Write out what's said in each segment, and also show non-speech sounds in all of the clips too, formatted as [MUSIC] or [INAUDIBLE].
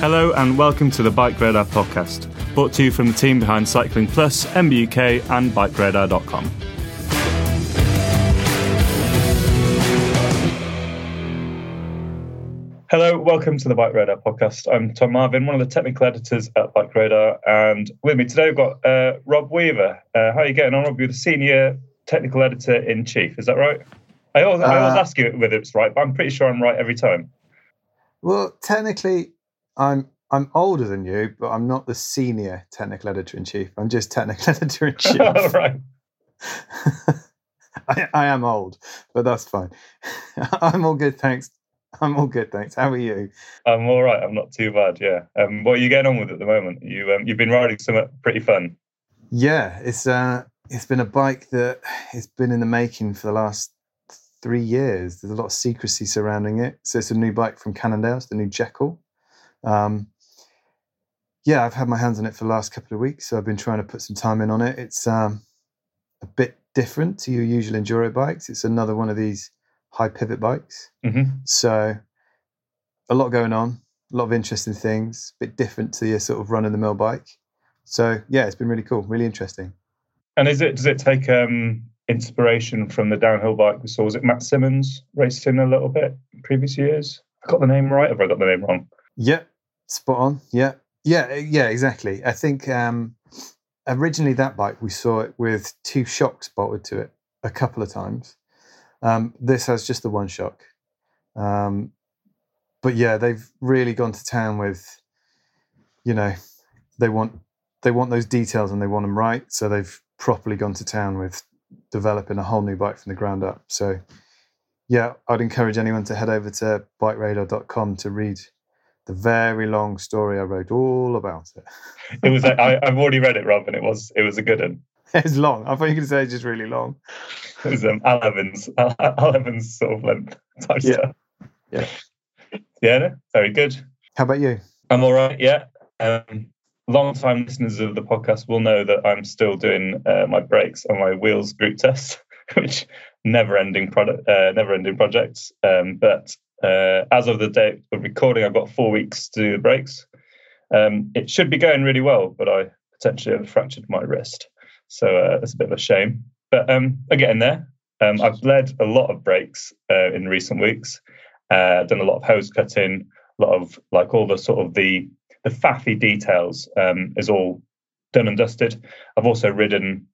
Hello and welcome to the Bike Radar podcast, brought to you from the team behind Cycling Plus, MBUK, and BikeRadar.com. Hello, welcome to the Bike Radar podcast. I'm Tom Marvin, one of the technical editors at Bike Radar, and with me today we've got uh, Rob Weaver. Uh, how are you getting on, Rob? You're the senior technical editor in chief, is that right? I always, uh, I always ask you whether it's right, but I'm pretty sure I'm right every time. Well, technically, I'm I'm older than you, but I'm not the senior technical editor in chief. I'm just technical [LAUGHS] editor in [LAUGHS] chief. right. [LAUGHS] I, I, am old, but that's fine. I'm all good, thanks. I'm all good, thanks. How are you? I'm all right. I'm not too bad. Yeah. Um, what are you getting on with at the moment? You um, you've been riding something pretty fun. Yeah, it's uh, it's been a bike that it's been in the making for the last three years. There's a lot of secrecy surrounding it. So it's a new bike from Cannondale. It's the new Jekyll. Um, yeah, I've had my hands on it for the last couple of weeks, so I've been trying to put some time in on it. It's um, a bit different to your usual enduro bikes. It's another one of these high pivot bikes. Mm-hmm. So a lot going on, a lot of interesting things, a bit different to your sort of run of the mill bike. So yeah, it's been really cool, really interesting. And is it does it take um, inspiration from the downhill bike we saw? Was it Matt Simmons raced in a little bit previous years? I got the name right, have I got the name wrong? Yeah, spot on. Yeah, yeah, eh, yeah, exactly. I think um, originally that bike we saw it with two shocks bolted to it a couple of times. Um, this has just the one shock. Um, but yeah, they've really gone to town with, you know, they want they want those details and they want them right. So they've properly gone to town with developing a whole new bike from the ground up. So yeah, I'd encourage anyone to head over to bikeradar.com to read the very long story I wrote all about it. it was. I, [LAUGHS] have already read it, Rob, and it was it was a good one. It's long. I thought you were going to say it's just really long. It was um, Al Evans, Al, Al Evans sort of length type yeah. stuff. Yeah. Yeah. No, very good. How about you? I'm all right. Yeah. Um, long time listeners of the podcast will know that I'm still doing uh, my brakes on my wheels group test, [LAUGHS] which never ending product, uh, never ending projects. Um, but uh, as of the date of recording, I've got four weeks to do the brakes. Um, it should be going really well, but I potentially have fractured my wrist. So uh, it's a bit of a shame. But um, I'm getting there. Um, I've led a lot of brakes uh, in recent weeks, uh, done a lot of hose cutting, a lot of like all the sort of the the faffy details um, is all done and dusted. I've also ridden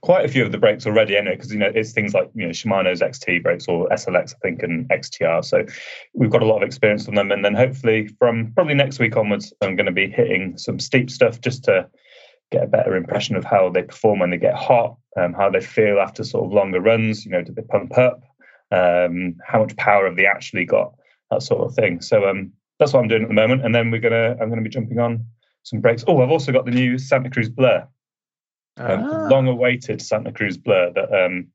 quite a few of the brakes already anyway, because you know it's things like you know Shimano's XT brakes or SLX, I think, and XTR. So we've got a lot of experience on them, and then hopefully from probably next week onwards, I'm going to be hitting some steep stuff just to get a better impression of how they perform when they get hot, um, how they feel after sort of longer runs. You know, do they pump up? Um, how much power have they actually got? That sort of thing. So um, that's what I'm doing at the moment, and then we're gonna I'm gonna be jumping on some brakes. Oh, I've also got the new Santa Cruz Blur um, ah. long awaited Santa Cruz Blur that um,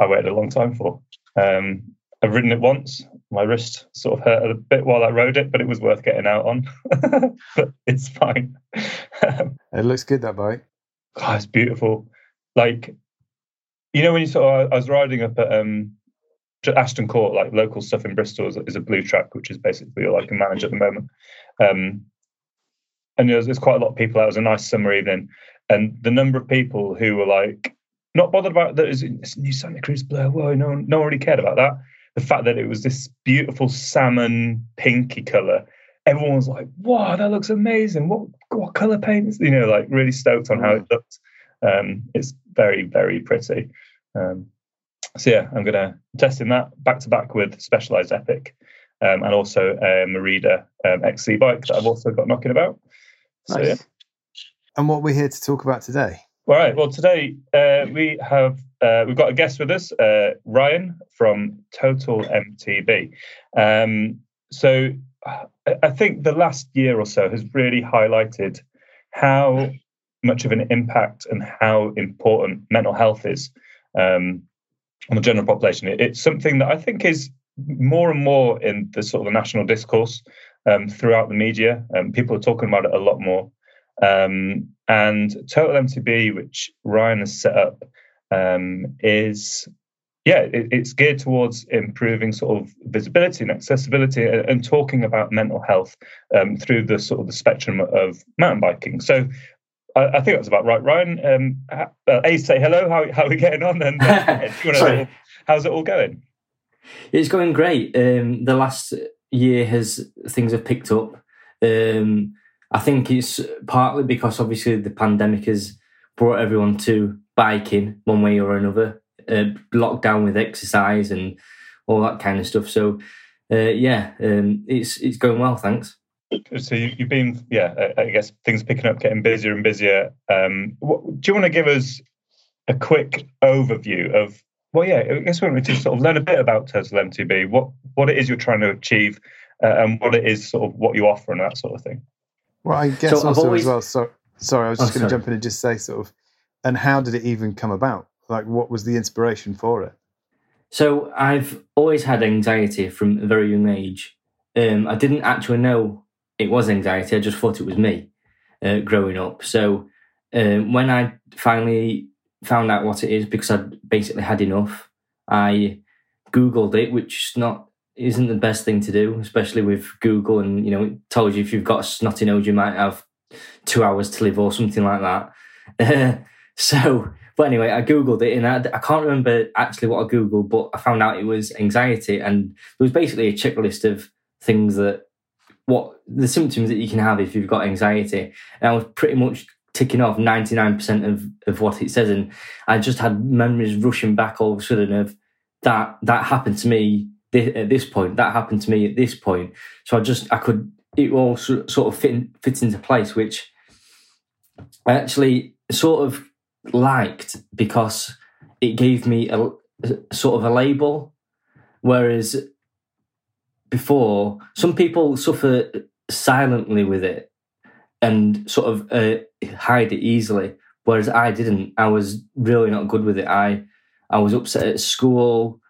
I waited a long time for. Um, I've ridden it once. My wrist sort of hurt a bit while I rode it, but it was worth getting out on. [LAUGHS] but it's fine. [LAUGHS] it looks good, that bike. Oh, it's beautiful. Like, you know, when you sort of, I was riding up at um, Ashton Court, like local stuff in Bristol, is, is, a blue track, which is basically all I can manage at the moment. Um, and there's, there's quite a lot of people out. It was a nice summer evening, and the number of people who were like not bothered about that is new Santa Cruz Blur. Well, no, no one really cared about that. the fact that it was this beautiful salmon pinky color, everyone was like, "Wow, that looks amazing! What what color paint is?" You know, like really stoked on how it looked. Um, it's very very pretty. Um, so yeah, I'm gonna testing that back to back with Specialized Epic, um, and also a Merida um, XC bike that I've also got knocking about. So Nice. yeah. And what we're here to talk about today. All right. Well, today uh, we have uh, we've got a guest with us, uh, Ryan from Total MTB. Um, so I I think the last year or so has really highlighted how much of an impact and how important mental health is um, on the general population. It- it's something that I think is more and more in the sort of the national discourse um, throughout the media. Um, people are talking about it a lot more. Um, and Total MTB, which Ryan has set up, um, is yeah, it, it's geared towards improving sort of visibility and accessibility and, and talking about mental health um, through the sort of the spectrum of mountain biking. So. I, I think that's about right, Ryan. Um, ha- uh, a say hello. How how are we getting on? And uh, [LAUGHS] Sorry. how's it all going? It's going great. Um, the last year has things have picked up. Um, I think it's partly because obviously the pandemic has brought everyone to biking one way or another, uh, lockdown with exercise and all that kind of stuff. So uh, yeah, um, it's it's going well. Thanks. So you, you've been, yeah, I I guess things picking up, getting busier and busier. Um, what, do you want to give us a quick overview of? Well, yeah, I guess we want to sort of learn a bit about Total MTB, what what it is you're trying to achieve, uh, and what it is sort of what you offer and that sort of thing. Well, I guess So I've also always- as well. So, sorry, I was Oh, just going to jump in and just say sort of, and how did it even come about? Like, what was the inspiration for it? So I've always had anxiety from a very young age. Um, I didn't actually know it was anxiety. I just thought it was me uh, growing up. So um, when I finally found out what it is, because I'd basically had enough, I googled it, which is not isn't the best thing to do, especially with Google. And you know, it tells you if you've got a snotty nose, you might have two hours to live or something like that. [LAUGHS] so but anyway, I googled it, and I, I can't remember actually what I googled, but I found out it was anxiety, and there was basically a checklist of things that what the symptoms that you can have if you've got anxiety, and I was pretty much ticking off ninety nine percent of of what it says, and I just had memories rushing back all of a sudden of that that happened to me thi- at this point, that happened to me at this point, so I just I could it all so- sort of fit in, fits into place, which I actually sort of liked because it gave me a, a sort of a label. Whereas before some people suffer silently with it and sort of uh, hide it easily whereas i didn't. I was really not good with it. I i was upset at school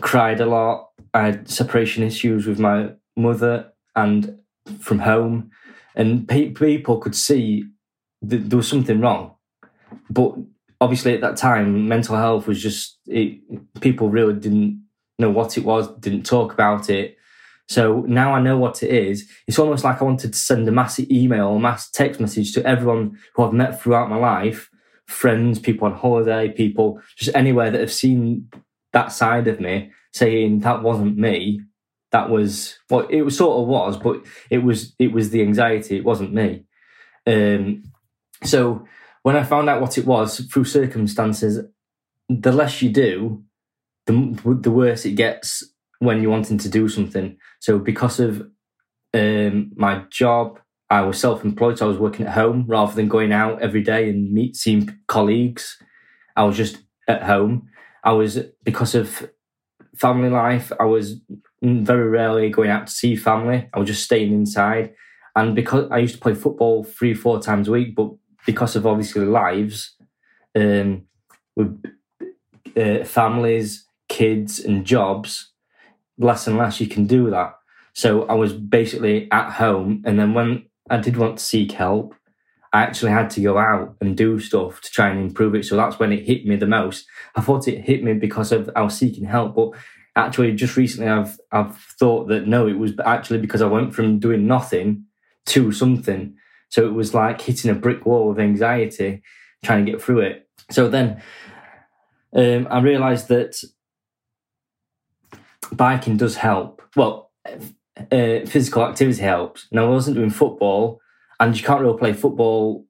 cried a lot i had separation issues with my mother and from home and pe- people could see that there was something wrong. But obviously at that time mental health was just it, people really didn't know what it was didn't talk about it so now i know what it is. It's almost like i wanted to send a massive email a mass text message to everyone who i've met throughout my life friends people on holiday people just anywhere that have seen that side of me saying that wasn't me. That was well it was sort of was but it was it was the anxiety. It wasn't me. Um so when I found out what it was through circumstances, the less you do, the the worse it gets when you're wanting to do something. So because of um, my job, I was self-employed, so I was working at home rather than going out every day and meet seeing colleagues. I was just at home. I was because of family life. I was very rarely going out to see family. I was just staying inside, and because I used to play football three, four times a week, but because of obviously lives um, with uh, families, kids, and jobs, less and less you can do that. So I was basically at home, and then when I did want to seek help, I actually had to go out and do stuff to try and improve it. So that's when it hit me the most. I thought it hit me because of I was seeking help, but actually just recently I've I've thought that no, it was actually because I went from doing nothing to something. So it was like hitting a brick wall of anxiety, trying to get through it. So then um, I realised that biking does help. Well, uh, physical activity helps. Now, I wasn't doing football, and you can't really play football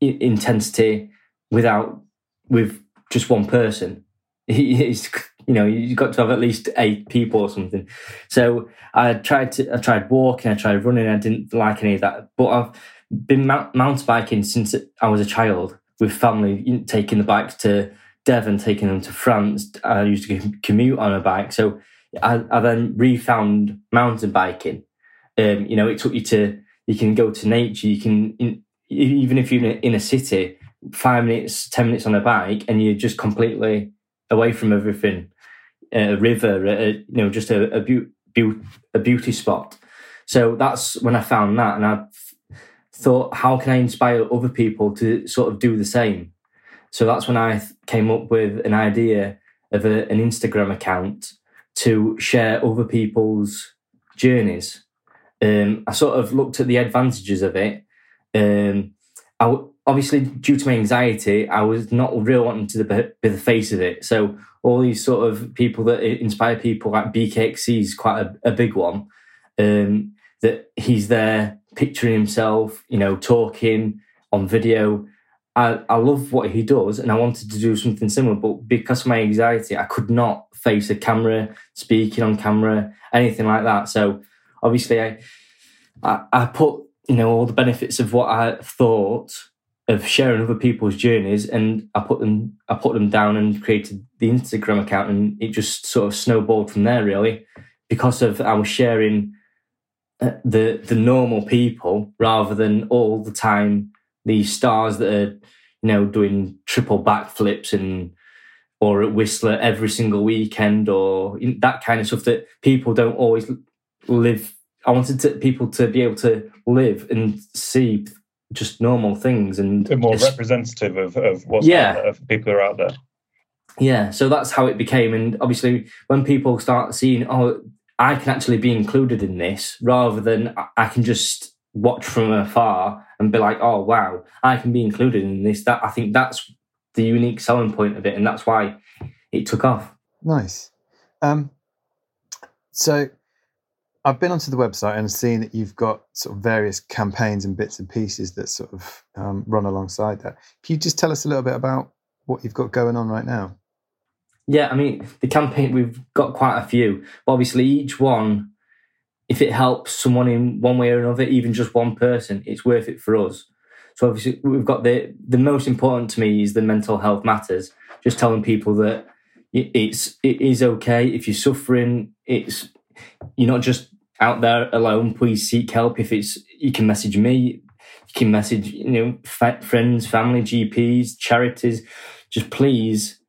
intensity without with just one person. [LAUGHS] It's, you know, you've got to have at least eight people or something. So I tried to, I tried walking, I tried running. I didn't like any of that, but I've been mount, mountain biking since I was a child with family, taking the bikes to Devon, taking them to France. I used to commute on a bike. So I, I then refound mountain biking. Um, you know, it took you to, you can go to nature, you can, in, even if you're in a, city, five minutes, 10 minutes on a bike, and you're just completely away from everything. A river, a, you know, just a, a, be- a beauty spot. So that's when I found that. And I thought, how can I inspire other people to sort of do the same? So that's when I came up with an idea of a, an Instagram account to share other people's journeys. Um, I sort of looked at the advantages of it. Um, I, obviously, due to my anxiety, I was not real wanting to be the face of it. So all these sort of people that inspire people, like BKXC is quite a, a big one. Um, that he's there picturing himself, you know, talking on video. I, I love what he does and I wanted to do something similar, but because of my anxiety, I could not face a camera, speaking on camera, anything like that. So obviously I I, I put, you know, all the benefits of what I thought of sharing other people's journeys and I put them I put them down and created the Instagram account and it just sort of snowballed from there really because of I was sharing uh, the the normal people rather than all the time these stars that are you know doing triple backflips and or at Whistler every single weekend or that kind of stuff that people don't always live. I wanted to, people to be able to live and see just normal things and They're more representative of, of what's yeah. There, of people who are out there. Yeah, so that's how it became. And obviously, when people start seeing, oh, I can actually be included in this rather than I can just watch from afar and be like, oh, wow, I can be included in this. That I think that's the unique selling point of it. And that's why it took off. Nice. Um, so I've been onto the website and seen that you've got sort of various campaigns and bits and pieces that sort of um, run alongside that. Can you just tell us a little bit about what you've got going on right now? Yeah, I mean, the campaign, we've got quite a few. But obviously, each one, if it helps someone in one way or another, even just one person, it's worth it for us. So obviously, we've got the the most important to me is the mental health matters. Just telling people that it's it is okay if you're suffering. It's you're not just out there alone. Please seek help. If it's you can message me, you can message you know friends, family, GPs, charities. Just please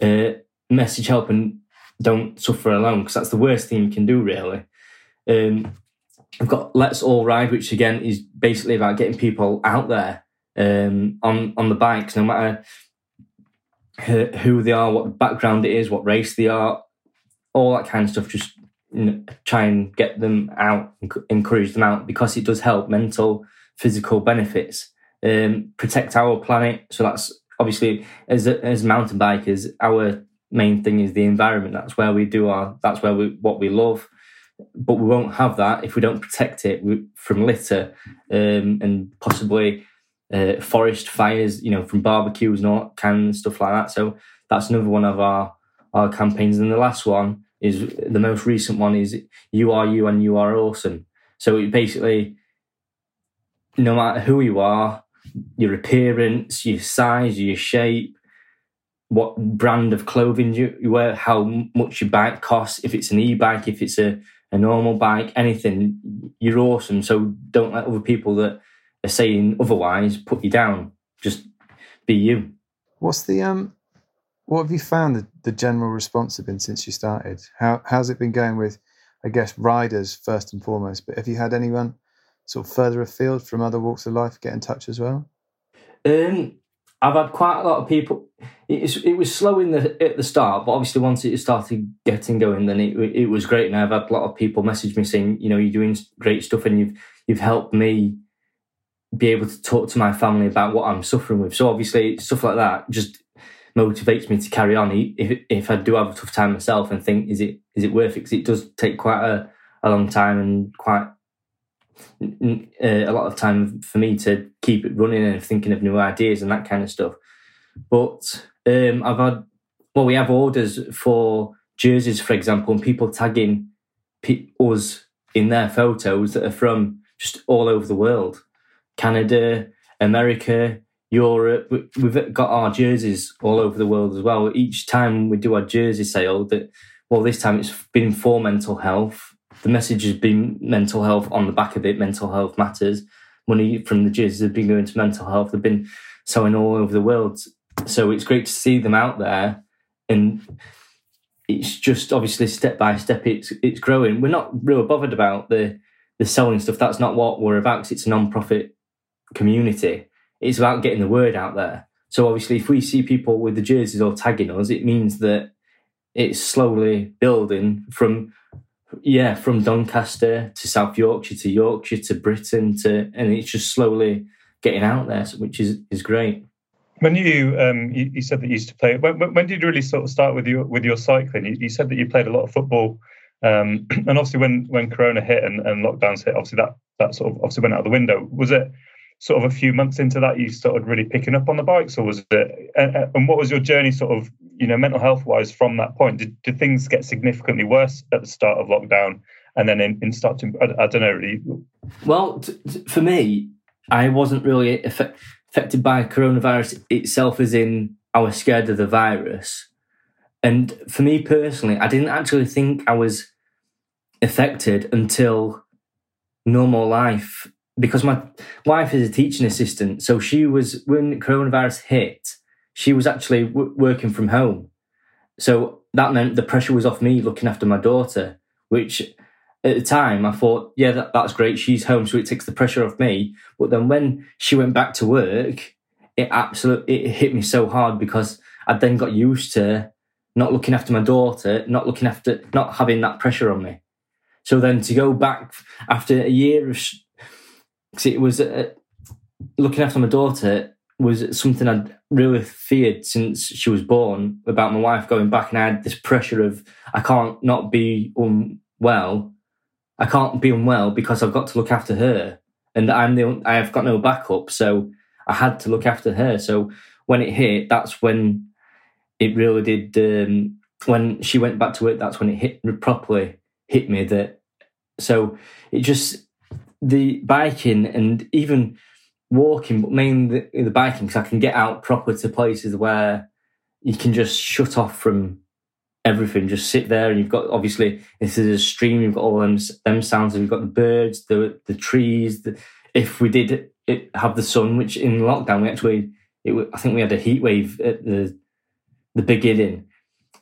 uh, message help and don't suffer alone because that's the worst thing you can do, really. Um, I've got Let's All Ride, which again is basically about getting people out there um, on on the bikes, no matter who they are, what background it is, what race they are, all that kind of stuff. Just you know, try and get them out, encourage them out because it does help mental, physical benefits. Um, protect our planet. So that's obviously as as mountain bikers, our main thing is the environment. That's where we do our. That's where we what we love. But we won't have that if we don't protect it from litter um, and possibly uh, forest fires. You know, from barbecues all kind stuff like that. So that's another one of our our campaigns. And the last one is the most recent one is you are you and you are awesome. So it basically, no matter who you are, your appearance, your size, your shape, what brand of clothing you wear, how much your bike costs, if it's an e-bike, if it's a, a normal bike, anything, you're awesome. So don't let other people that are saying otherwise put you down. Just be you. What's the um what have you found the, the general response have been since you started? How how's it been going with I guess riders first and foremost, but have you had anyone sort of further afield from other walks of life get in touch as well? Um I've had quite a lot of people. It, it was slow in the at the start, but obviously once it started getting going, then it it was great. And I've had a lot of people message me saying, you know, you're doing great stuff, and you've you've helped me be able to talk to my family about what I'm suffering with. So obviously stuff like that just motivates me to carry on. If if I do have a tough time myself and think, is it is it worth it? Because it does take quite a, a long time and quite a lot of time for me to keep it running and thinking of new ideas and that kind of stuff. But um, I've had well, we have orders for jerseys, for example, and people tagging us in their photos that are from just all over the world, Canada, America, Europe. We've got our jerseys all over the world as well. Each time we do our jersey sale, that well, this time it's been for mental health. The message has been mental health on the back of it. Mental health matters. Money from the jerseys have been going to mental health. They've been selling all over the world. So it's great to see them out there, and it's just obviously step by step. It's it's growing. We're not real bothered about the the selling stuff. That's not what we're about. Cause it's a non-profit community it's about getting the word out there. So obviously, if we see people with the jerseys or tagging us, it means that it's slowly building from yeah from Doncaster to South Yorkshire to Yorkshire to Britain to and it's just slowly getting out there, which is is great. When you um you, you said that you used to play, when, when did you really sort of start with your with your cycling? You, you said that you played a lot of football, um, [CLEARS THROAT] and obviously when when Corona hit and, and lockdowns hit, obviously that that sort of obviously went out the window. Was it sort of a few months into that you started really picking up on the bikes or was it and, what was your journey sort of you know mental health wise from that point? Did, did things get significantly worse at the start of lockdown and then in, in start to I, I don't know really. Well t- t- for me i wasn't really affected by coronavirus itself as in i was scared of the virus. And for me personally i didn't actually think i was affected until normal life because my wife is a teaching assistant, so she was when coronavirus hit, she was actually w- working from home. So that meant the pressure was off me looking after my daughter, which at the time I thought, yeah, that, that's great. She's home, so it takes the pressure off me. But then when she went back to work, it absolutely it hit me so hard because I then got used to not looking after my daughter, not looking after, not having that pressure on me. So then to go back after a year of because it was uh, looking after my daughter was something I'd really feared since she was born about my wife going back, and I had this pressure of I can't not be unwell. I can't be unwell because I've got to look after her, and I'm the I have got no backup, so I had to look after her. So when it hit, that's when it really did. Um, when she went back to work, that's when it hit properly hit me that. So it just the biking and even walking, but mainly the, the biking, because I can get out proper to places where you can just shut off from everything. Just sit there, and you've got obviously this is a stream. You've got all them them sounds. And you've got the birds, the the trees. The, if we did it, have the sun, which in lockdown we actually, it, I think we had a heat wave at the the beginning.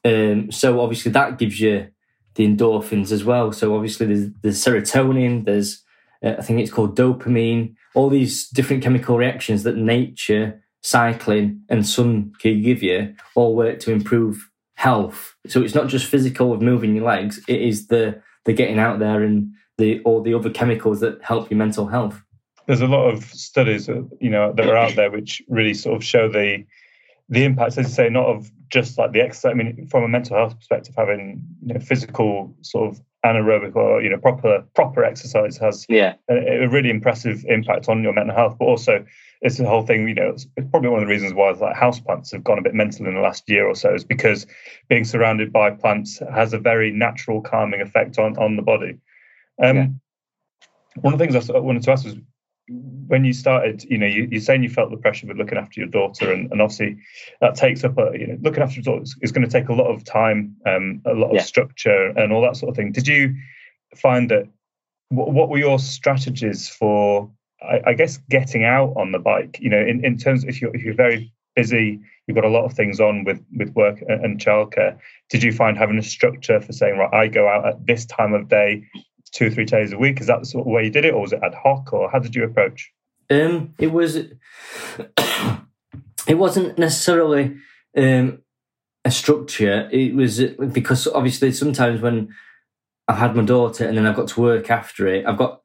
Um, so obviously that gives you the endorphins as well. So obviously there's, there's serotonin, there's uh, I think it's called dopamine, all these different chemical reactions that nature, cycling, and sun can give you all work to improve health. So it's not just physical of moving your legs, it is the the getting out there and the all the other chemicals that help your mental health. There's a lot of studies, you know, that are out there which really sort of show the the impacts, as you say, not of just like the exercise. I mean, from a mental health perspective, having you know physical sort of anaerobic or you know proper proper exercise has yeah a, a, really impressive impact on your mental health but also it's the whole thing you know it's, it's probably one of the reasons why like houseplants have gone a bit mental in the last year or so is because being surrounded by plants has a very natural calming effect on on the body um, yeah. one of the things i wanted to ask was when you started, you know, you, are saying you felt the pressure with looking after your daughter, and, and obviously that takes up a, you know, looking after your daughter is, is going to take a lot of time, um, a lot of yeah. structure, and all that sort of thing. Did you find that? What, what were your strategies for, I, I, guess, getting out on the bike? You know, in, in terms if you're if you're very busy, you've got a lot of things on with with work and, and childcare. Did you find having a structure for saying, right, I go out at this time of day two or three days a week? Is that the sort of way you did it, or was it ad hoc, or how did you approach? Um, it was. [COUGHS] it wasn't necessarily um, a structure. It was because obviously sometimes when I've had my daughter and then I've got to work after it, I've got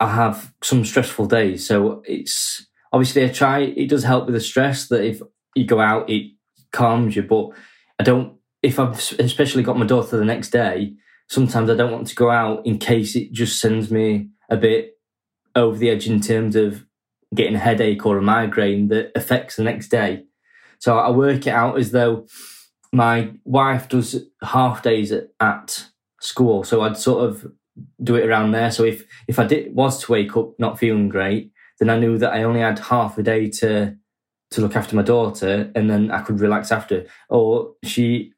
I have some stressful days. So it's obviously I try. It does help with the stress that if you go out, it calms you. But I don't. If I've especially got my daughter the next day, sometimes I don't want to go out in case it just sends me a bit over the edge in terms of getting a headache or a migraine that affects the next day. So I work it out as though my wife does half days at, school, so I'd sort of do it around there. So if if I did was to wake up not feeling great, then I knew that I only had half a day to to look after my daughter, and then I could relax after. Or she,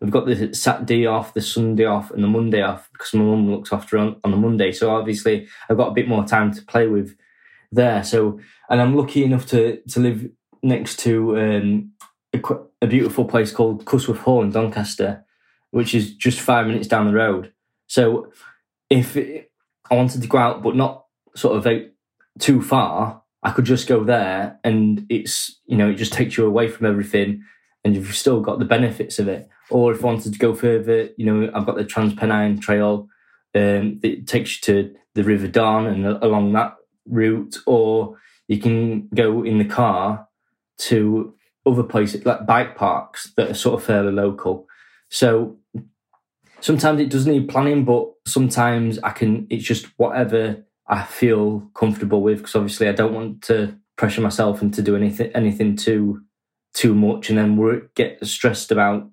we've got the Saturday off, the Sunday off, and the Monday off because my mum looks after on on the Monday. So obviously I've got a bit more time to play with there. So and I'm lucky enough to to live next to um, a, a beautiful place called Cusworth Hall in Doncaster, which is just five minutes down the road. So if it, I wanted to go out, but not sort of out too far, I could just go there, and it's you know it just takes you away from everything, and you've still got the benefits of it. Or if I wanted to go further, you know I've got the Trans Pennine Trail um, that takes you to the River Don and along that route, or you can go in the car to other places like bike parks that are sort of fairly local. So sometimes it does need planning, but sometimes I can. It's just whatever I feel comfortable with because obviously I don't want to pressure myself into do anything anything too too much and then work, get stressed about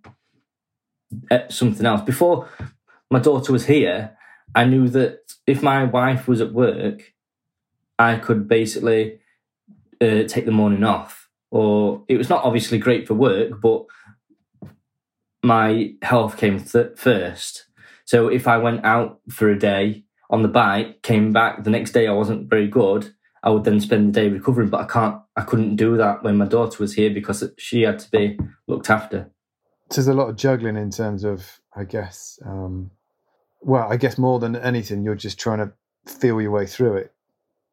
something else. Before my daughter was here, I knew that if my wife was at work, I could basically uh, take the morning off. Or it was not obviously great for work, but my health came th- first. So if I went out for a day on the bike, came back the next day, I wasn't very good. I would then spend the day recovering, but I can't. I couldn't do that when my daughter was here because she had to be looked after. There's a lot of juggling in terms of, I guess. Um, well, I guess more than anything, you're just trying to feel your way through it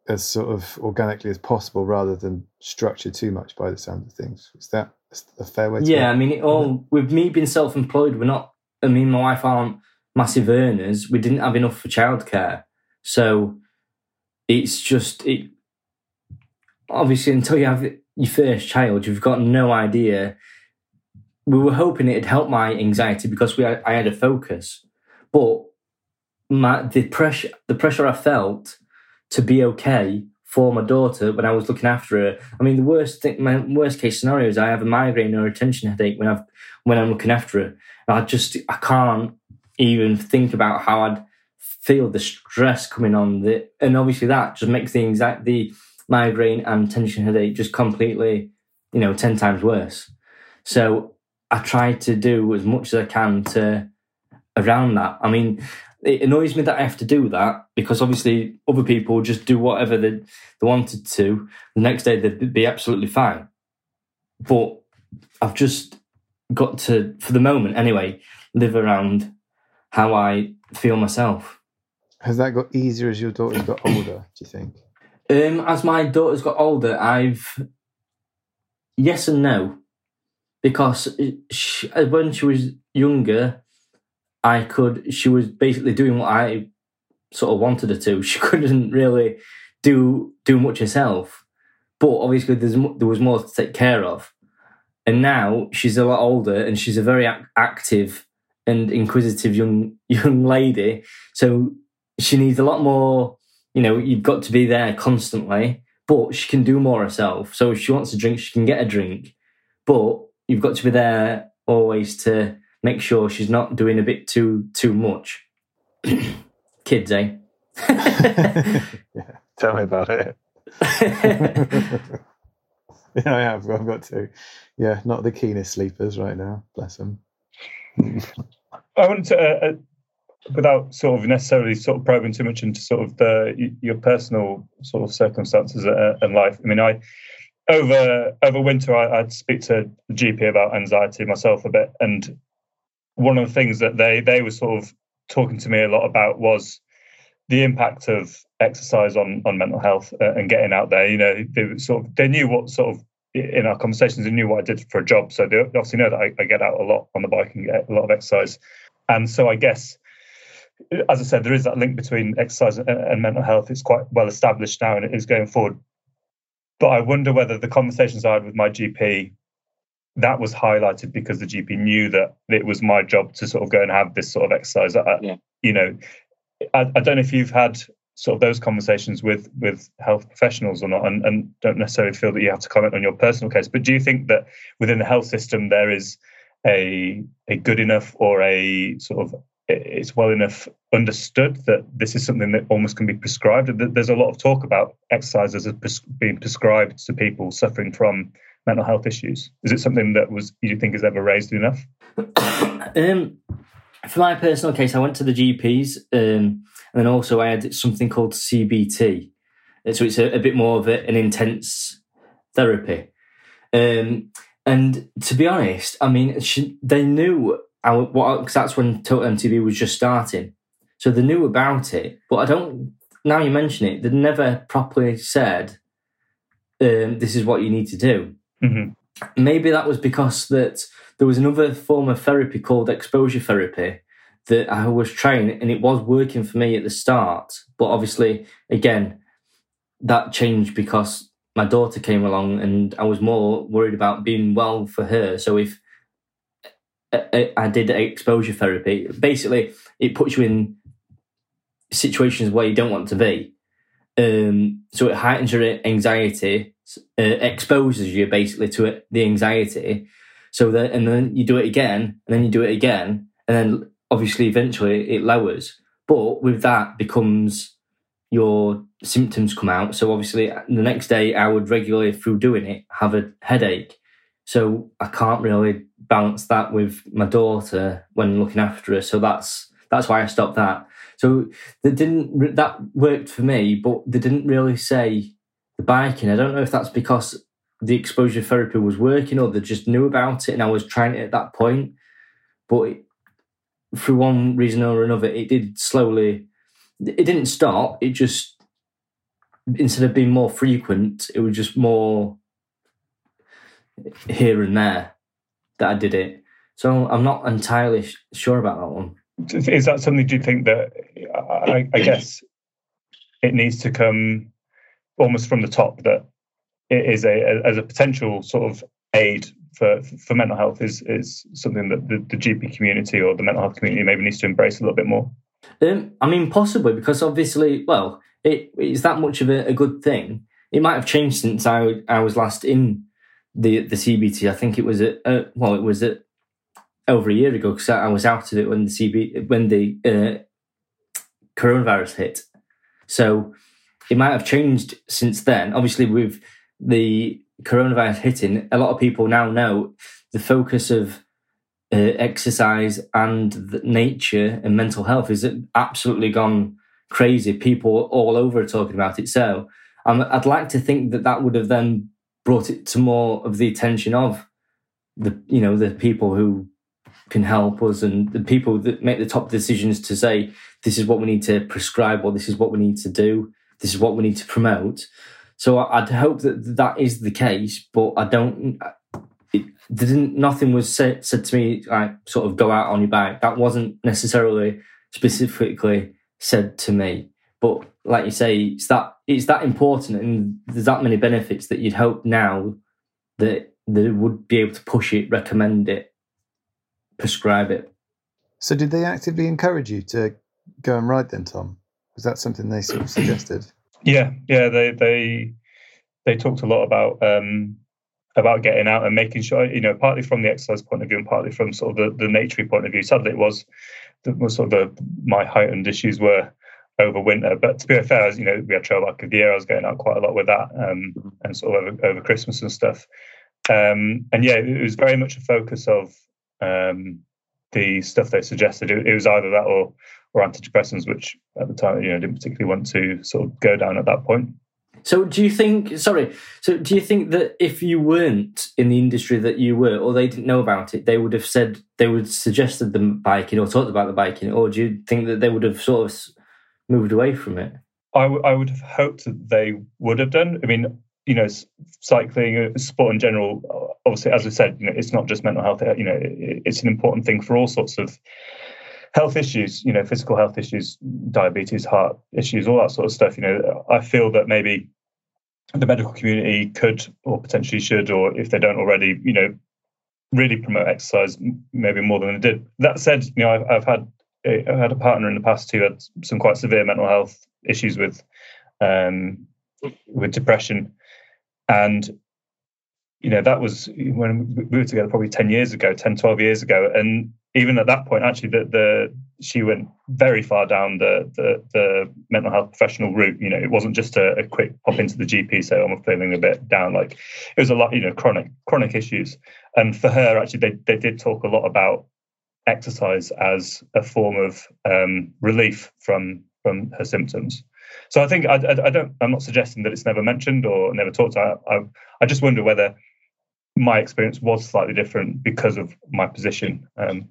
as sort of organically as possible, rather than structured too much by the sound of things. Is that a fair way? to Yeah, I mean, it all with me being self-employed, we're not. I mean, my wife aren't massive earners. We didn't have enough for childcare, so it's just it. Obviously, until you have your first child, you've got no idea. We were hoping it'd help my anxiety because we had, I had a focus, but my the pressure the pressure I felt to be okay for my daughter when I was looking after her. I mean, the worst thing, my worst case scenario is I have a migraine or a tension headache when I've when I'm looking after her. I just I can't even think about how I'd feel the stress coming on the, and obviously that just makes the exact the migraine and tension headache just completely, you know, ten times worse. So I try to do as much as I can to around that. I mean, it annoys me that I have to do that because obviously other people just do whatever they, they wanted to. The next day they'd be absolutely fine. But I've just got to, for the moment anyway, live around how I feel myself. Has that got easier as your daughter's got older? Do you think? Um, as my daughter's got older, I've yes and no, because she, uh, when she was younger, I could. She was basically doing what I sort of wanted her to. [LAUGHS] She couldn't really do do much herself, but obviously there was more to take care of. And now she's a lot older, and she's a very ac- active and inquisitive young [LAUGHS] young lady. So she needs a lot more. You know, you've got to be there constantly, but she can do more herself. So if she wants a drink, she can get a drink, but you've got to be there always to make sure she's not doing a bit too too much. [COUGHS] Kids, eh? [LAUGHS] yeah, tell me about it. [LAUGHS] [LAUGHS] yeah, I have. I've got to. Yeah, not the keenest sleepers right now. Bless them. I wanted to, uh, uh, without sort of necessarily sort of probing too much into sort of the your personal sort of circumstances uh, and life. I mean, I over over winter I, I'd speak to the GP about anxiety myself a bit, and one of the things that they they were sort of talking to me a lot about was the impact of exercise on on mental health uh, and getting out there. You know, they sort of they knew what sort of in our conversations they knew what I did for a job, so they obviously know that I, I get out a lot on the bike and get a lot of exercise. And so I guess, as I said, there is that link between exercise and mental health. It's quite well established now, and it is going forward. But I wonder whether the conversations I had with my GP that was highlighted because the GP knew that it was my job to sort of go and have this sort of exercise. I, yeah. You know, I, I don't know if you've had sort of those conversations with with health professionals or not and, and don't necessarily feel that you have to comment on your personal case but do you think that within the health system there is a a good enough or a sort of it's well enough understood that this is something that almost can be prescribed. There's a lot of talk about exercise as being prescribed to people suffering from mental health issues. Is it something that was you think is ever raised enough? [COUGHS] um, for my personal case, I went to the GPs, um, and then also I had something called CBT. So it's a, a bit more of a, an intense therapy. Um, and to be honest, I mean, she, they knew because that's when Total MTB was just starting. So they knew about it, but I don't. Now you mention it, they never properly said, um, "This is what you need to do." Mm-hmm. Maybe that was because that there was another form of therapy called exposure therapy that I was trying, and it was working for me at the start. But obviously, again, that changed because my daughter came along, and I was more worried about being well for her. So if I did exposure therapy. Basically, it puts you in situations where you don't want to be. Um, so it heightens your anxiety, uh, exposes you basically to it, the anxiety. So that, and then you do it again, and then you do it again, and then obviously eventually it lowers. But with that becomes your symptoms come out. So obviously the next day I would regularly through doing it have a headache. So I can't really balance that with my daughter when looking after her. So that's that's why I stopped that. So that didn't that worked for me, but they didn't really say the biking. I don't know if that's because the exposure therapy was working or they just knew about it and I was trying it at that point. But it, for one reason or another, it did slowly. It didn't stop. It just instead of being more frequent, it was just more here and there that I did it. So I'm not entirely sure about that one. Is that something? Do you think that I, I guess it needs to come almost from the top that it is a as a potential sort of aid for for mental health is is something that the, the GP community or the mental health community maybe needs to embrace a little bit more. Um, I mean, possibly because obviously, well, it is that much of a, a good thing. It might have changed since I I was last in the the CBT. I think it was a, uh, well, it was a, over a year ago because I was out of it when the CB when the uh, coronavirus hit. So it might have changed since then. Obviously, with the coronavirus hitting, a lot of people now know the focus of uh, exercise and nature and mental health is absolutely gone crazy. People all over are talking about it. So um, I'd like to think that that would have then brought it to more of the attention of the you know the people who can help us and the people that make the top decisions to say this is what we need to prescribe or this is what we need to do. This is what we need to promote. So i'd hope that that is the case but i don't it didn't nothing was said, said to me like sort of go out on your bike that wasn't necessarily specifically said to me but like you say, it's that it's that important, and there's that many benefits that you'd hope now that they would be able to push it, recommend it, prescribe it. So, did they actively encourage you to go and ride then, Tom? Was that something they sort of suggested? Yeah, yeah, they they they talked a lot about um, about getting out and making sure, you know, partly from the exercise point of view and partly from sort of the, the nature point of view. Sadly, it was, was sort of the, my heightened issues were over winter. But to be fair, as you know, we had Trail Bike of the Year. I was going out quite a lot with that, um, mm-hmm. and sort of over, over Christmas and stuff. Um, and yeah, it was very much a focus of um, the stuff they suggested. It, it, was either that or or antidepressants, which at the time you know didn't particularly want to sort of go down at that point. So do you think? Sorry. So do you think that if you weren't in the industry that you were, or they didn't know about it, they would have said they would have suggested the biking or talked about the biking, or do you think that they would have sort of moved away from it? I, w- I would have hoped that they would have done. I mean, you know, cycling, uh, sport in general, uh, obviously, as I said, you know, it's not just mental health. You know, it's an important thing for all sorts of health issues. You know, physical health issues, diabetes, heart issues, all that sort of stuff. You know, I feel that maybe the medical community could, or potentially should, or if they don't already, you know, really promote exercise maybe more than they did. That said, you know, I've, I've had I've had a partner in the past who had some quite severe mental health issues with um, with depression, and you know that was when we were together probably 10 years ago 10 12 years ago. And even at that point actually the, the she went very far down the, the, the mental health professional route. You know it wasn't just a, a quick pop into the gp say oh, i'm feeling a bit down. Like it was a lot you know chronic chronic issues. And for her actually they, they did talk a lot about exercise as a form of um, relief from from her symptoms so i think I, I, I, don't i'm not suggesting that it's never mentioned or never talked about I, I just wonder whether my experience was slightly different because of my position. Um,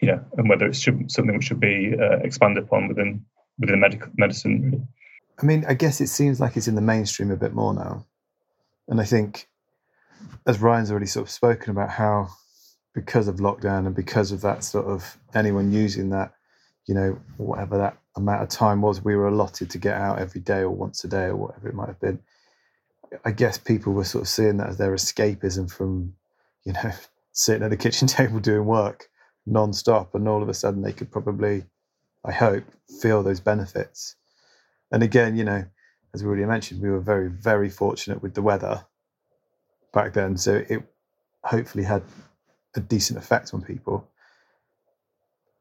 you know, and whether it's something which should be uh, expanded upon within within medical medicine. Really. I mean, I guess it seems like it's in the mainstream a bit more now, and I think, as Ryan's already sort of spoken about how, because of lockdown and because of that sort of anyone using that, you know, whatever that amount of time was, we were allotted to get out every day or once a day or whatever it might have been. I guess people were sort of seeing that as their escapism from, you know, [LAUGHS] sitting at the kitchen [LAUGHS] table doing work non-stop and all of a sudden they could probably i hope feel those benefits. And again you know as we already mentioned we were very very fortunate with the weather back then so it hopefully had a decent effect on people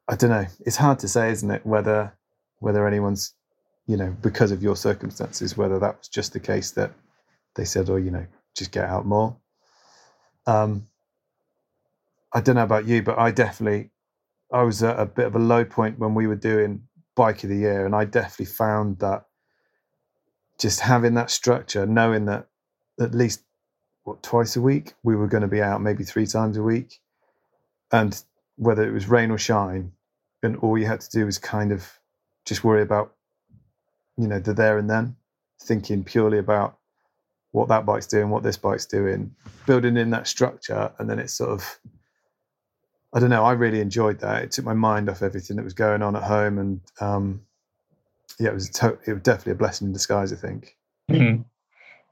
i don't know it's hard to say isn't it whether whether anyone's you know because of your circumstances whether that was just the case that they said, "Oh, you know, just get out more." Um, I don't know about you, but I definitely, I was at a bit of a low point when we were doing bike of the year, and I definitely found that just having that structure, knowing that at least what twice a week we were going to be out, maybe three times a week, and whether it was rain or shine, and all you had to do was kind of just worry about, you know, the there and then, thinking purely about what that bike's doing, what this bike's doing, building in that structure, and then it's sort of I don't know. I really enjoyed that. It took my mind off everything that was going on at home, and um, yeah, it was to- it was definitely a blessing in disguise. I think. Mm-hmm.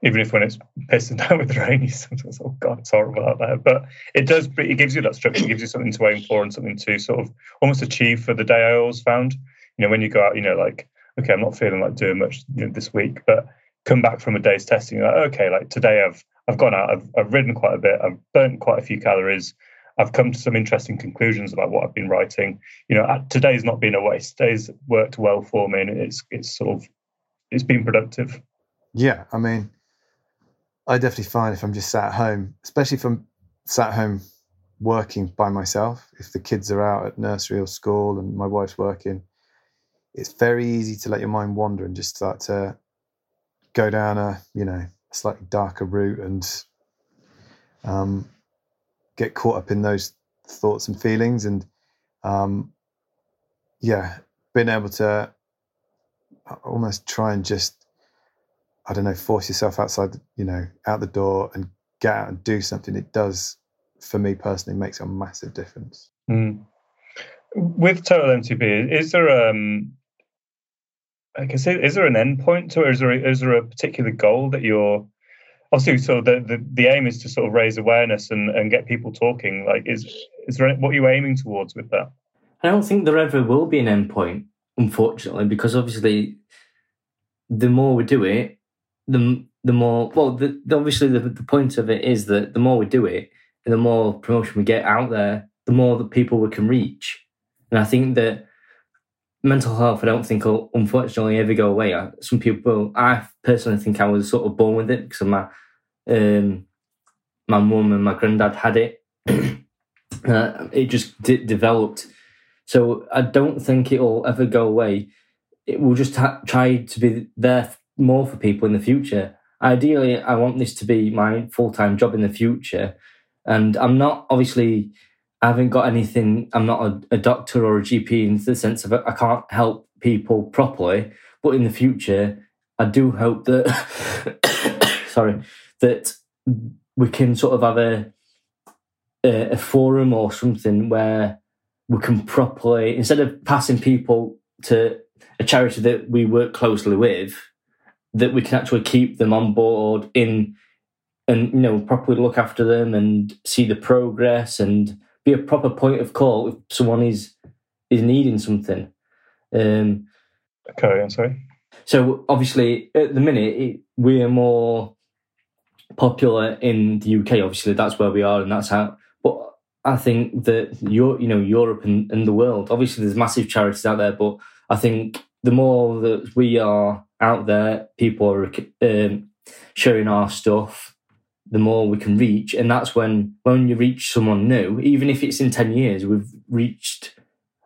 Even if when it's pissing [LAUGHS] down with rain, you sometimes oh god, it's horrible out there. But it does. It gives you that structure. It gives you something to aim for and something to sort of almost achieve for the day. I always found, you know, when you go out, you know, like okay, I'm not feeling like doing much you know, this week, but come back from a day's testing, like, okay, like today I've I've gone out, I've I've ridden quite a bit, I've burnt quite a few calories, I've come to some interesting conclusions about what I've been writing. You know, today's not been a waste. Today's worked well for me, and it's it's sort of it's been productive. Yeah, I mean, I definitely find if I'm just sat at home, especially if I'm sat at home working by myself, if the kids are out at nursery or school and my wife's working, it's very easy to let your mind wander and just start to go down a you know slightly darker route and um, get caught up in those thoughts and feelings and um, yeah being able to almost try and just i don't know force yourself outside you know out the door and get out and do something it does for me personally makes a massive difference mm. with total mtb is there um I guess is there an end point to it? Is there a, is there a particular goal that you're obviously so the, the the aim is to sort of raise awareness and and get people talking. Like is is there what are you aiming towards with that? I don't think there ever will be an end point, unfortunately, because obviously the more we do it, the the more well, the, the obviously the, the point of it is that the more we do it, and the more promotion we get out there, the more that people we can reach. And I think that mental health, I don't think will unfortunately ever go away. Some people, I personally think I was sort of born with it because of my um, my mum and my granddad had it. [CLEARS THROAT] uh, it just d- developed. So I don't think it'll ever go away. It will just ha- try to be there more for people in the future. Ideally, I want this to be my full time job in the future. And I'm not obviously I haven't got anything. I'm not a, a, doctor or a GP in the sense of I can't help people properly. But in the future, I do hope that [COUGHS] sorry that we can sort of have a, a a forum or something where we can properly instead of passing people to a charity that we work closely with, that we can actually keep them on board in and you know properly look after them and see the progress and be a proper point of call if someone is is needing something. Um, Carry on, sorry. so obviously, at the minute, it, we're more popular in the UK. Obviously, that's where we are, and that's how. But I think that you you know Europe and, and the world. Obviously, there's massive charities out there, but I think the more that we are out there, people are um, sharing our stuff. The more we can reach, and that's when when you reach someone new, even if it's in ten years, we've reached.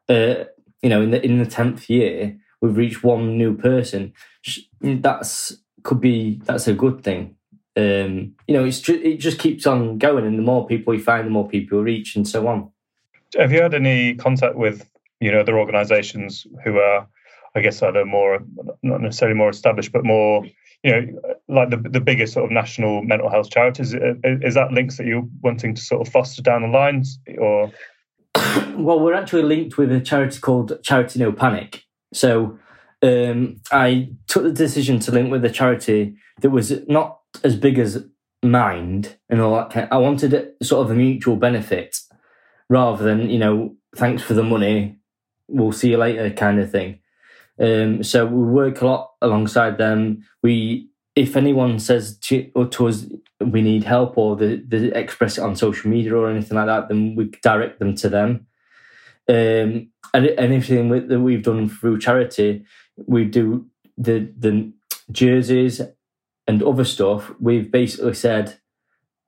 Uh, you know, in the in the tenth year, we've reached one new person. That's could be that's a good thing. Um, you know, it's it just keeps on going, and the more people you find, the more people you reach, and so on. Have you had any contact with you know other organisations who are, I guess, either more not necessarily more established, but more you know like the the biggest sort of national mental health charities? Is that links that you're wanting to sort of foster down the lines, or? [COUGHS] well, we're actually linked with a charity called Charity No Panic. So um, I took the decision to link with a charity that was not as big as Mind and all that. Kind I wanted sort of a mutual benefit rather than you know thanks for the money, we'll see you later kind of thing. Um, so we work a lot alongside them. We, if anyone says to, to us we need help or they, they express it on social media or anything like that, then we direct them to them. Um, and anything that we've done through charity, we do the the jerseys and other stuff. We've basically said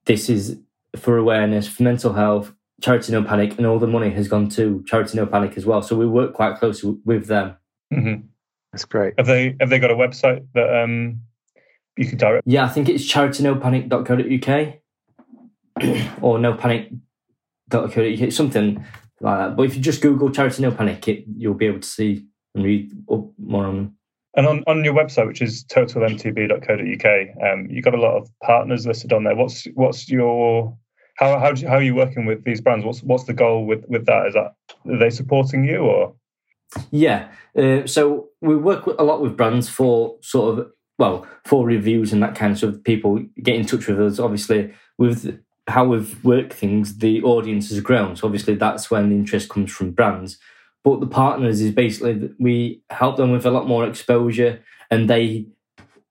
this is for awareness, for mental health, Charity No Panic, and all the money has gone to Charity No Panic as well. So we work quite closely with them. Mm-hmm. That's great. Have they have they got a website that um you could direct? Yeah, I think it's charitynopanic.co.uk [CLEARS THROAT] or nopanic.co.uk, something like that. But if you just Google Charity No Panic, it, you'll be able to see and read up more on them. And on, on your website, which is totalmtb.co.uk, um, you've got a lot of partners listed on there. What's what's your how how, you, how are you working with these brands? What's what's the goal with with that? Is that are they supporting you or? Yeah, uh, so we work a lot with brands for sort of well for reviews and that kind of stuff. People get in touch with us. Obviously, with how we've worked things, the audience has grown. So obviously, that's when the interest comes from brands. But the partners is basically that we help them with a lot more exposure, and they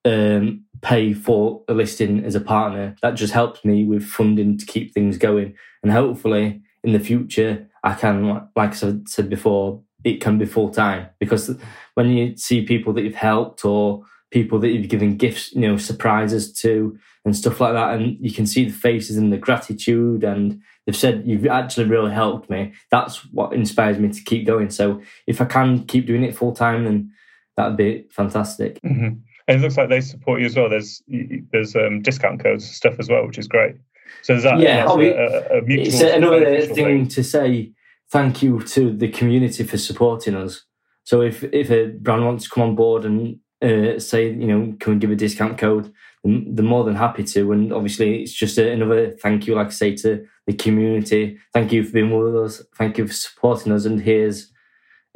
um, pay for a listing as a partner. That just helps me with funding to keep things going, and hopefully in the future I can, like I said before, it can be full time because when you see people that you've helped or people that you've given gifts, you know, surprises to and stuff like that, and you can see the faces and the gratitude and they've said you've actually really helped me. That's what inspires me to keep going. So if I can keep doing it full time, then that'd be fantastic. Mm-hmm. And it looks like they support you as well. There's there's um, discount codes stuff as well, which is great. So is that yeah, a, a, a it's another thing, thing to say. Thank you to the community for supporting us. So if if a brand wants to come on board and uh, say you know can we give a discount code, they're more than happy to. And obviously it's just another thank you, like I say, to the community. Thank you for being with us. Thank you for supporting us. And here's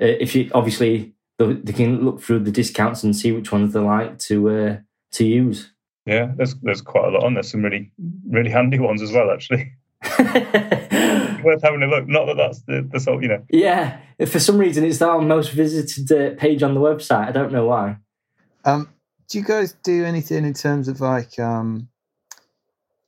uh, if you obviously they can look through the discounts and see which ones they like to uh, to use. Yeah, there's there's quite a lot on there. Some really really handy ones as well, actually. [LAUGHS] [LAUGHS] Worth having a look. Not that that's the, the sort, you know. Yeah, for some reason it's our most visited uh, page on the website. I don't know why. Um, do you guys do anything in terms of like um,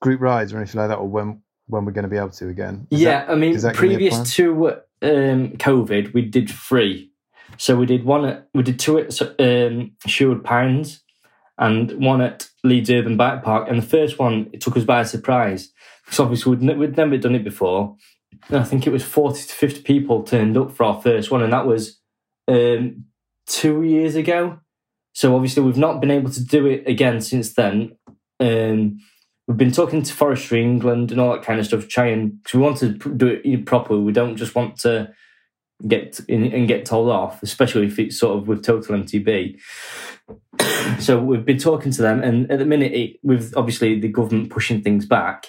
group rides or anything like that, or when when we're going to be able to again? Is yeah, that, I mean, previous to um, COVID, we did three. So we did one at we did two at um, Sherwood Pines and one at Leeds Urban Bike Park. And the first one it took us by surprise because obviously we'd, we'd never done it before. And I think it was forty to fifty people turned up for our first one, and that was um, two years ago. So obviously we've not been able to do it again since then. Um, we've been talking to Forestry England and all that kind of stuff, trying because we want to do it properly. We don't just want to get in and get told off, especially if it's sort of with total MTB. [COUGHS] so we've been talking to them, and at the minute, it, with obviously the government pushing things back,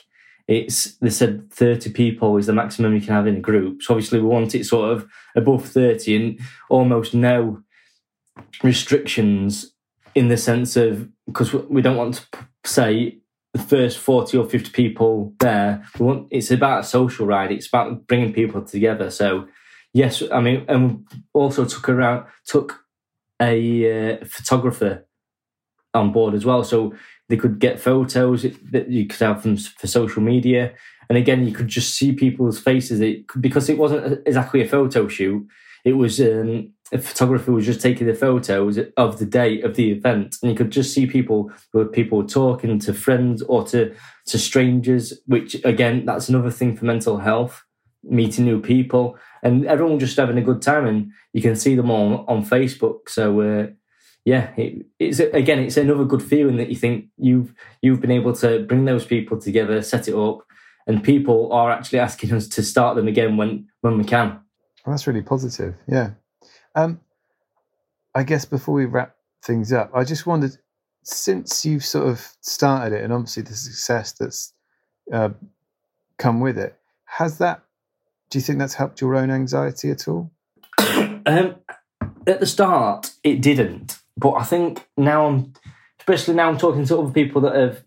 it's they said thirty people is the maximum you can have in a group. So obviously, we want it sort of above thirty and almost no restrictions in the sense of because we don't want to say the first 40 or 50 people there. We want, it's about a social ride. It's about bringing people together. So, yes, I mean, and also took around, took a uh, photographer on board as well. So they could get photos that you could have them for social media. And again, you could just see people's faces. It because it wasn't exactly a photo shoot. It was um, a photographer was just taking the photos of the day of the event, and you could just see people where people talking to friends or to to strangers. Which again, that's another thing for mental health, meeting new people, and everyone just having a good time. And you can see them all on Facebook. So uh, yeah, it, it's again, it's another good feeling that you think you've you've been able to bring those people together, set it up, and people are actually asking us to start them again when when we can. Well, that's really positive. Yeah. Um, I guess before we wrap things up, I just wondered, since you've sort of started it, and obviously the success that's uh, come with it, has that? Do you think that's helped your own anxiety at all? [COUGHS] um, at the start, it didn't, but I think now I'm, especially now I'm talking to other people that have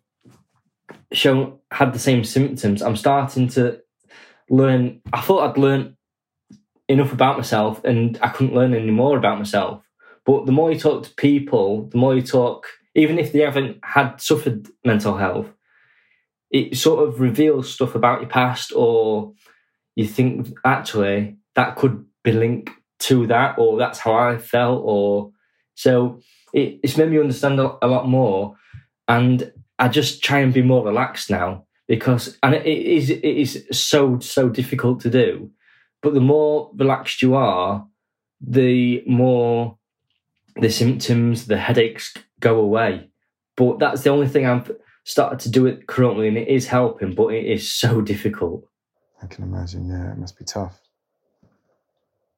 shown had the same symptoms. I'm starting to learn. I thought I'd learned enough about myself and I couldn't learn any more about myself. But the more you talk to people, the more you talk, even if they haven't had suffered mental health, it sort of reveals stuff about your past, or you think actually that could be linked to that, or that's how I felt, or so it, it's made me understand a, lot more. And I just try and be more relaxed now because, and it is, it is so, so difficult to do but the more relaxed you are, the more the symptoms, the headaches go away. But that's the only thing I've started to do it currently, and it is helping, but it is so difficult. I can imagine. Yeah, it must be tough.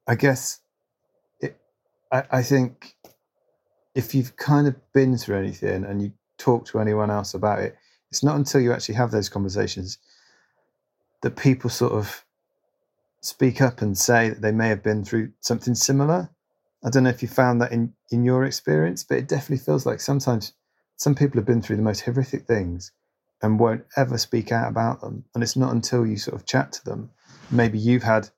I guess it, I, I think if you've kind of been through anything and you talk to anyone else about it, it's not until you actually have those conversations that people sort of speak up and say that they may have been through something similar. I don't know if you found that in, in your experience, but it definitely feels like sometimes some people have been through the most horrific things and won't ever speak out about them. And it's not until you sort of chat to them, maybe you've had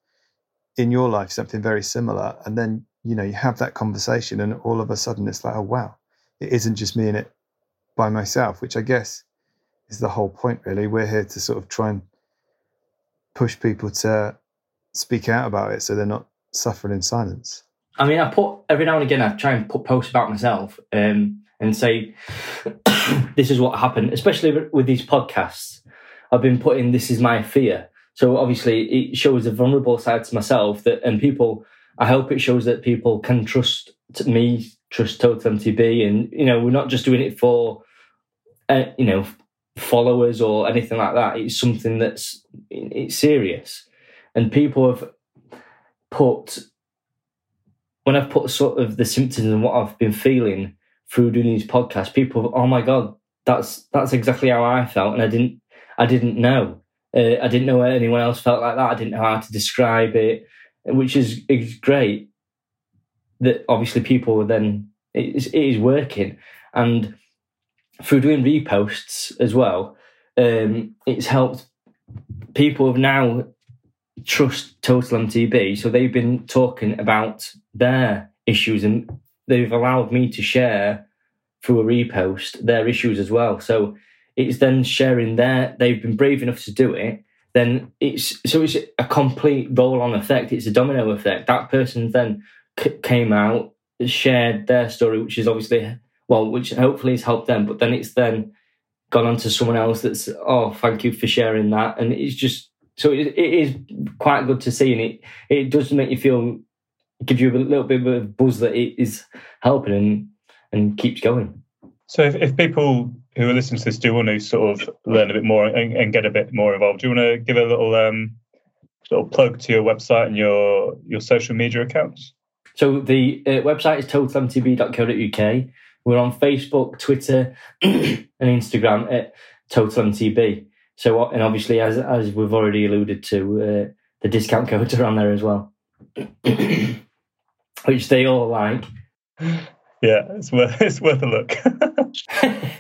in your life something very similar, and then you know you have that conversation, and all of a sudden it's like, oh wow, it isn't just me in it by myself, which I guess is the whole point. Really, we're here to sort of try and push people to speak out about it so they're not suffering in silence? I mean, I put every now and again, I try and put posts about myself um, and say, [COUGHS] this is what happened, especially with these podcasts. I've been putting, this is my fear. So obviously, it shows a vulnerable side to myself that, and people, I hope it shows that people can trust me, trust Total MTB. And, you know, we're not just doing it for, uh, you know, followers or anything like that. It's something that's, it's serious and people have put when I've put sort of the symptoms and what I've been feeling through doing these podcasts, people, have, oh my god, that's that's exactly how I felt, and I didn't I didn't know. Uh, I didn't know anyone else felt like that. I didn't know how to describe it, which is is great. That obviously people are then it is, it is working, and through doing reposts as well, um, it's helped. People have now trust Total MTB. So they've been talking about their issues and they've allowed me to share through a repost their issues as well. So it's then sharing their, they've been brave enough to do it. Then it's so it's a complete roll on effect. It's a domino effect. That person then c- came out, shared their story, which is obviously, well, which hopefully has helped them. But then it's then gone on to someone else that's, oh, thank you for sharing that. And it's just, so it, it is quite good to see, and it it does make you feel, give you a little bit of buzz that it is helping and and keeps going. So if, if people who are listening to this do want to sort of learn a bit more and, and get a bit more involved, do you want to give a little um, sort of plug to your website and your your social media accounts? So the uh, website is totalmtb.co.uk. We're on Facebook, Twitter, [CLEARS THROAT] and Instagram at totalmtb. So, and obviously, as as we've already alluded to, uh, the discount [LAUGHS] codes are on there as well, [CLEARS THROAT] which they all like. Yeah, it's worth [LAUGHS] it's worth a look. [LAUGHS]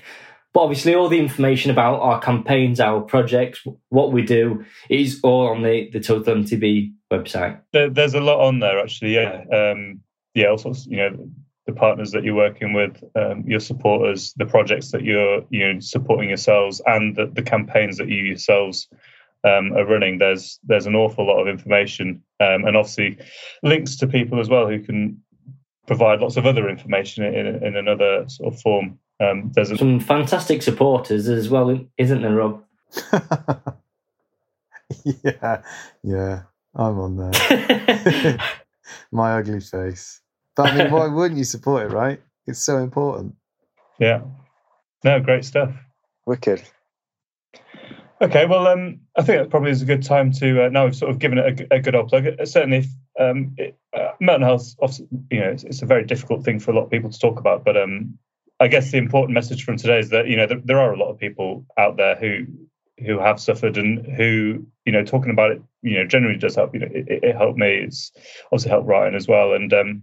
But obviously, all the information about our campaigns, our projects, what we do is all on the, the Total MTB website. There, there's a lot on there, actually. Yeah. Um, yeah, also, you know, the partners that you're working with, um, your supporters, the projects that you're you know supporting yourselves, and the, the campaigns that you yourselves um, are running. There's there's an awful lot of information, um, and obviously links to people as well who can provide lots of other information in, in another sort of form. Um, there's a, some fantastic supporters as well, isn't there, Rob? [LAUGHS] yeah, yeah, I'm on there. [LAUGHS] [LAUGHS] My ugly face. But I mean, why wouldn't you support it, right? It's so important. Yeah. No, great stuff. Wicked. Okay, well, um, I think that probably is a good time to uh, now we've sort of given it a, a good old plug. Uh, certainly, if, um, it, uh, mental health, you know, it's, it's, a very difficult thing for a lot of people to talk about. But um, I guess the important message from today is that you know there, there are a lot of people out there who who have suffered and who you know talking about it, you know, generally does help. You know, it, it helped me. It's obviously helped Ryan as well, and um,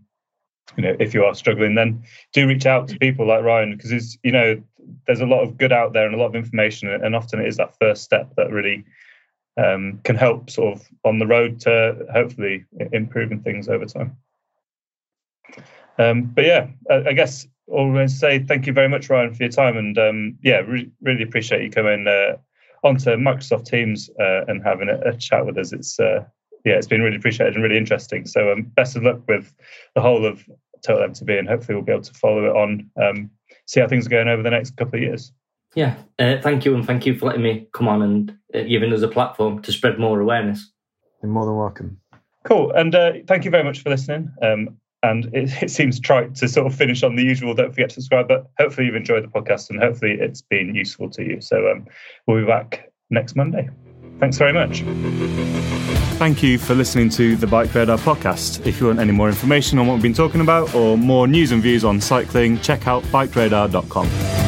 you know, if you are struggling, then do reach out to people like Ryan because it's you know there's a lot of good out there and a lot of information, and often it is that first step that really um, can help sort of on the road to hopefully improving things over time. Um, but yeah, I, I guess all going to say thank you very much, Ryan, for your time, and um, yeah, re- really appreciate you coming uh, onto Microsoft Teams uh, and having a, a, chat with us. It's uh, yeah, it's been really appreciated and really interesting. So um, best of luck with the whole of Total MTB, and hopefully we'll be able to follow it on, um, see how things are going over the next couple of years. Yeah, uh, thank you, and thank you for letting me come on and uh, giving us a platform to spread more awareness. You're more than welcome. Cool, and uh, thank you very much for listening. And it, it, seems trite to sort of finish on the usual don't forget to subscribe but hopefully you've enjoyed the podcast and hopefully it's been useful to you so um, we'll be back next monday thanks very much Thank you for listening to the Bike Radar podcast. If you want any more information on what we've been talking about or more news and views on cycling, check out bikeradar.com.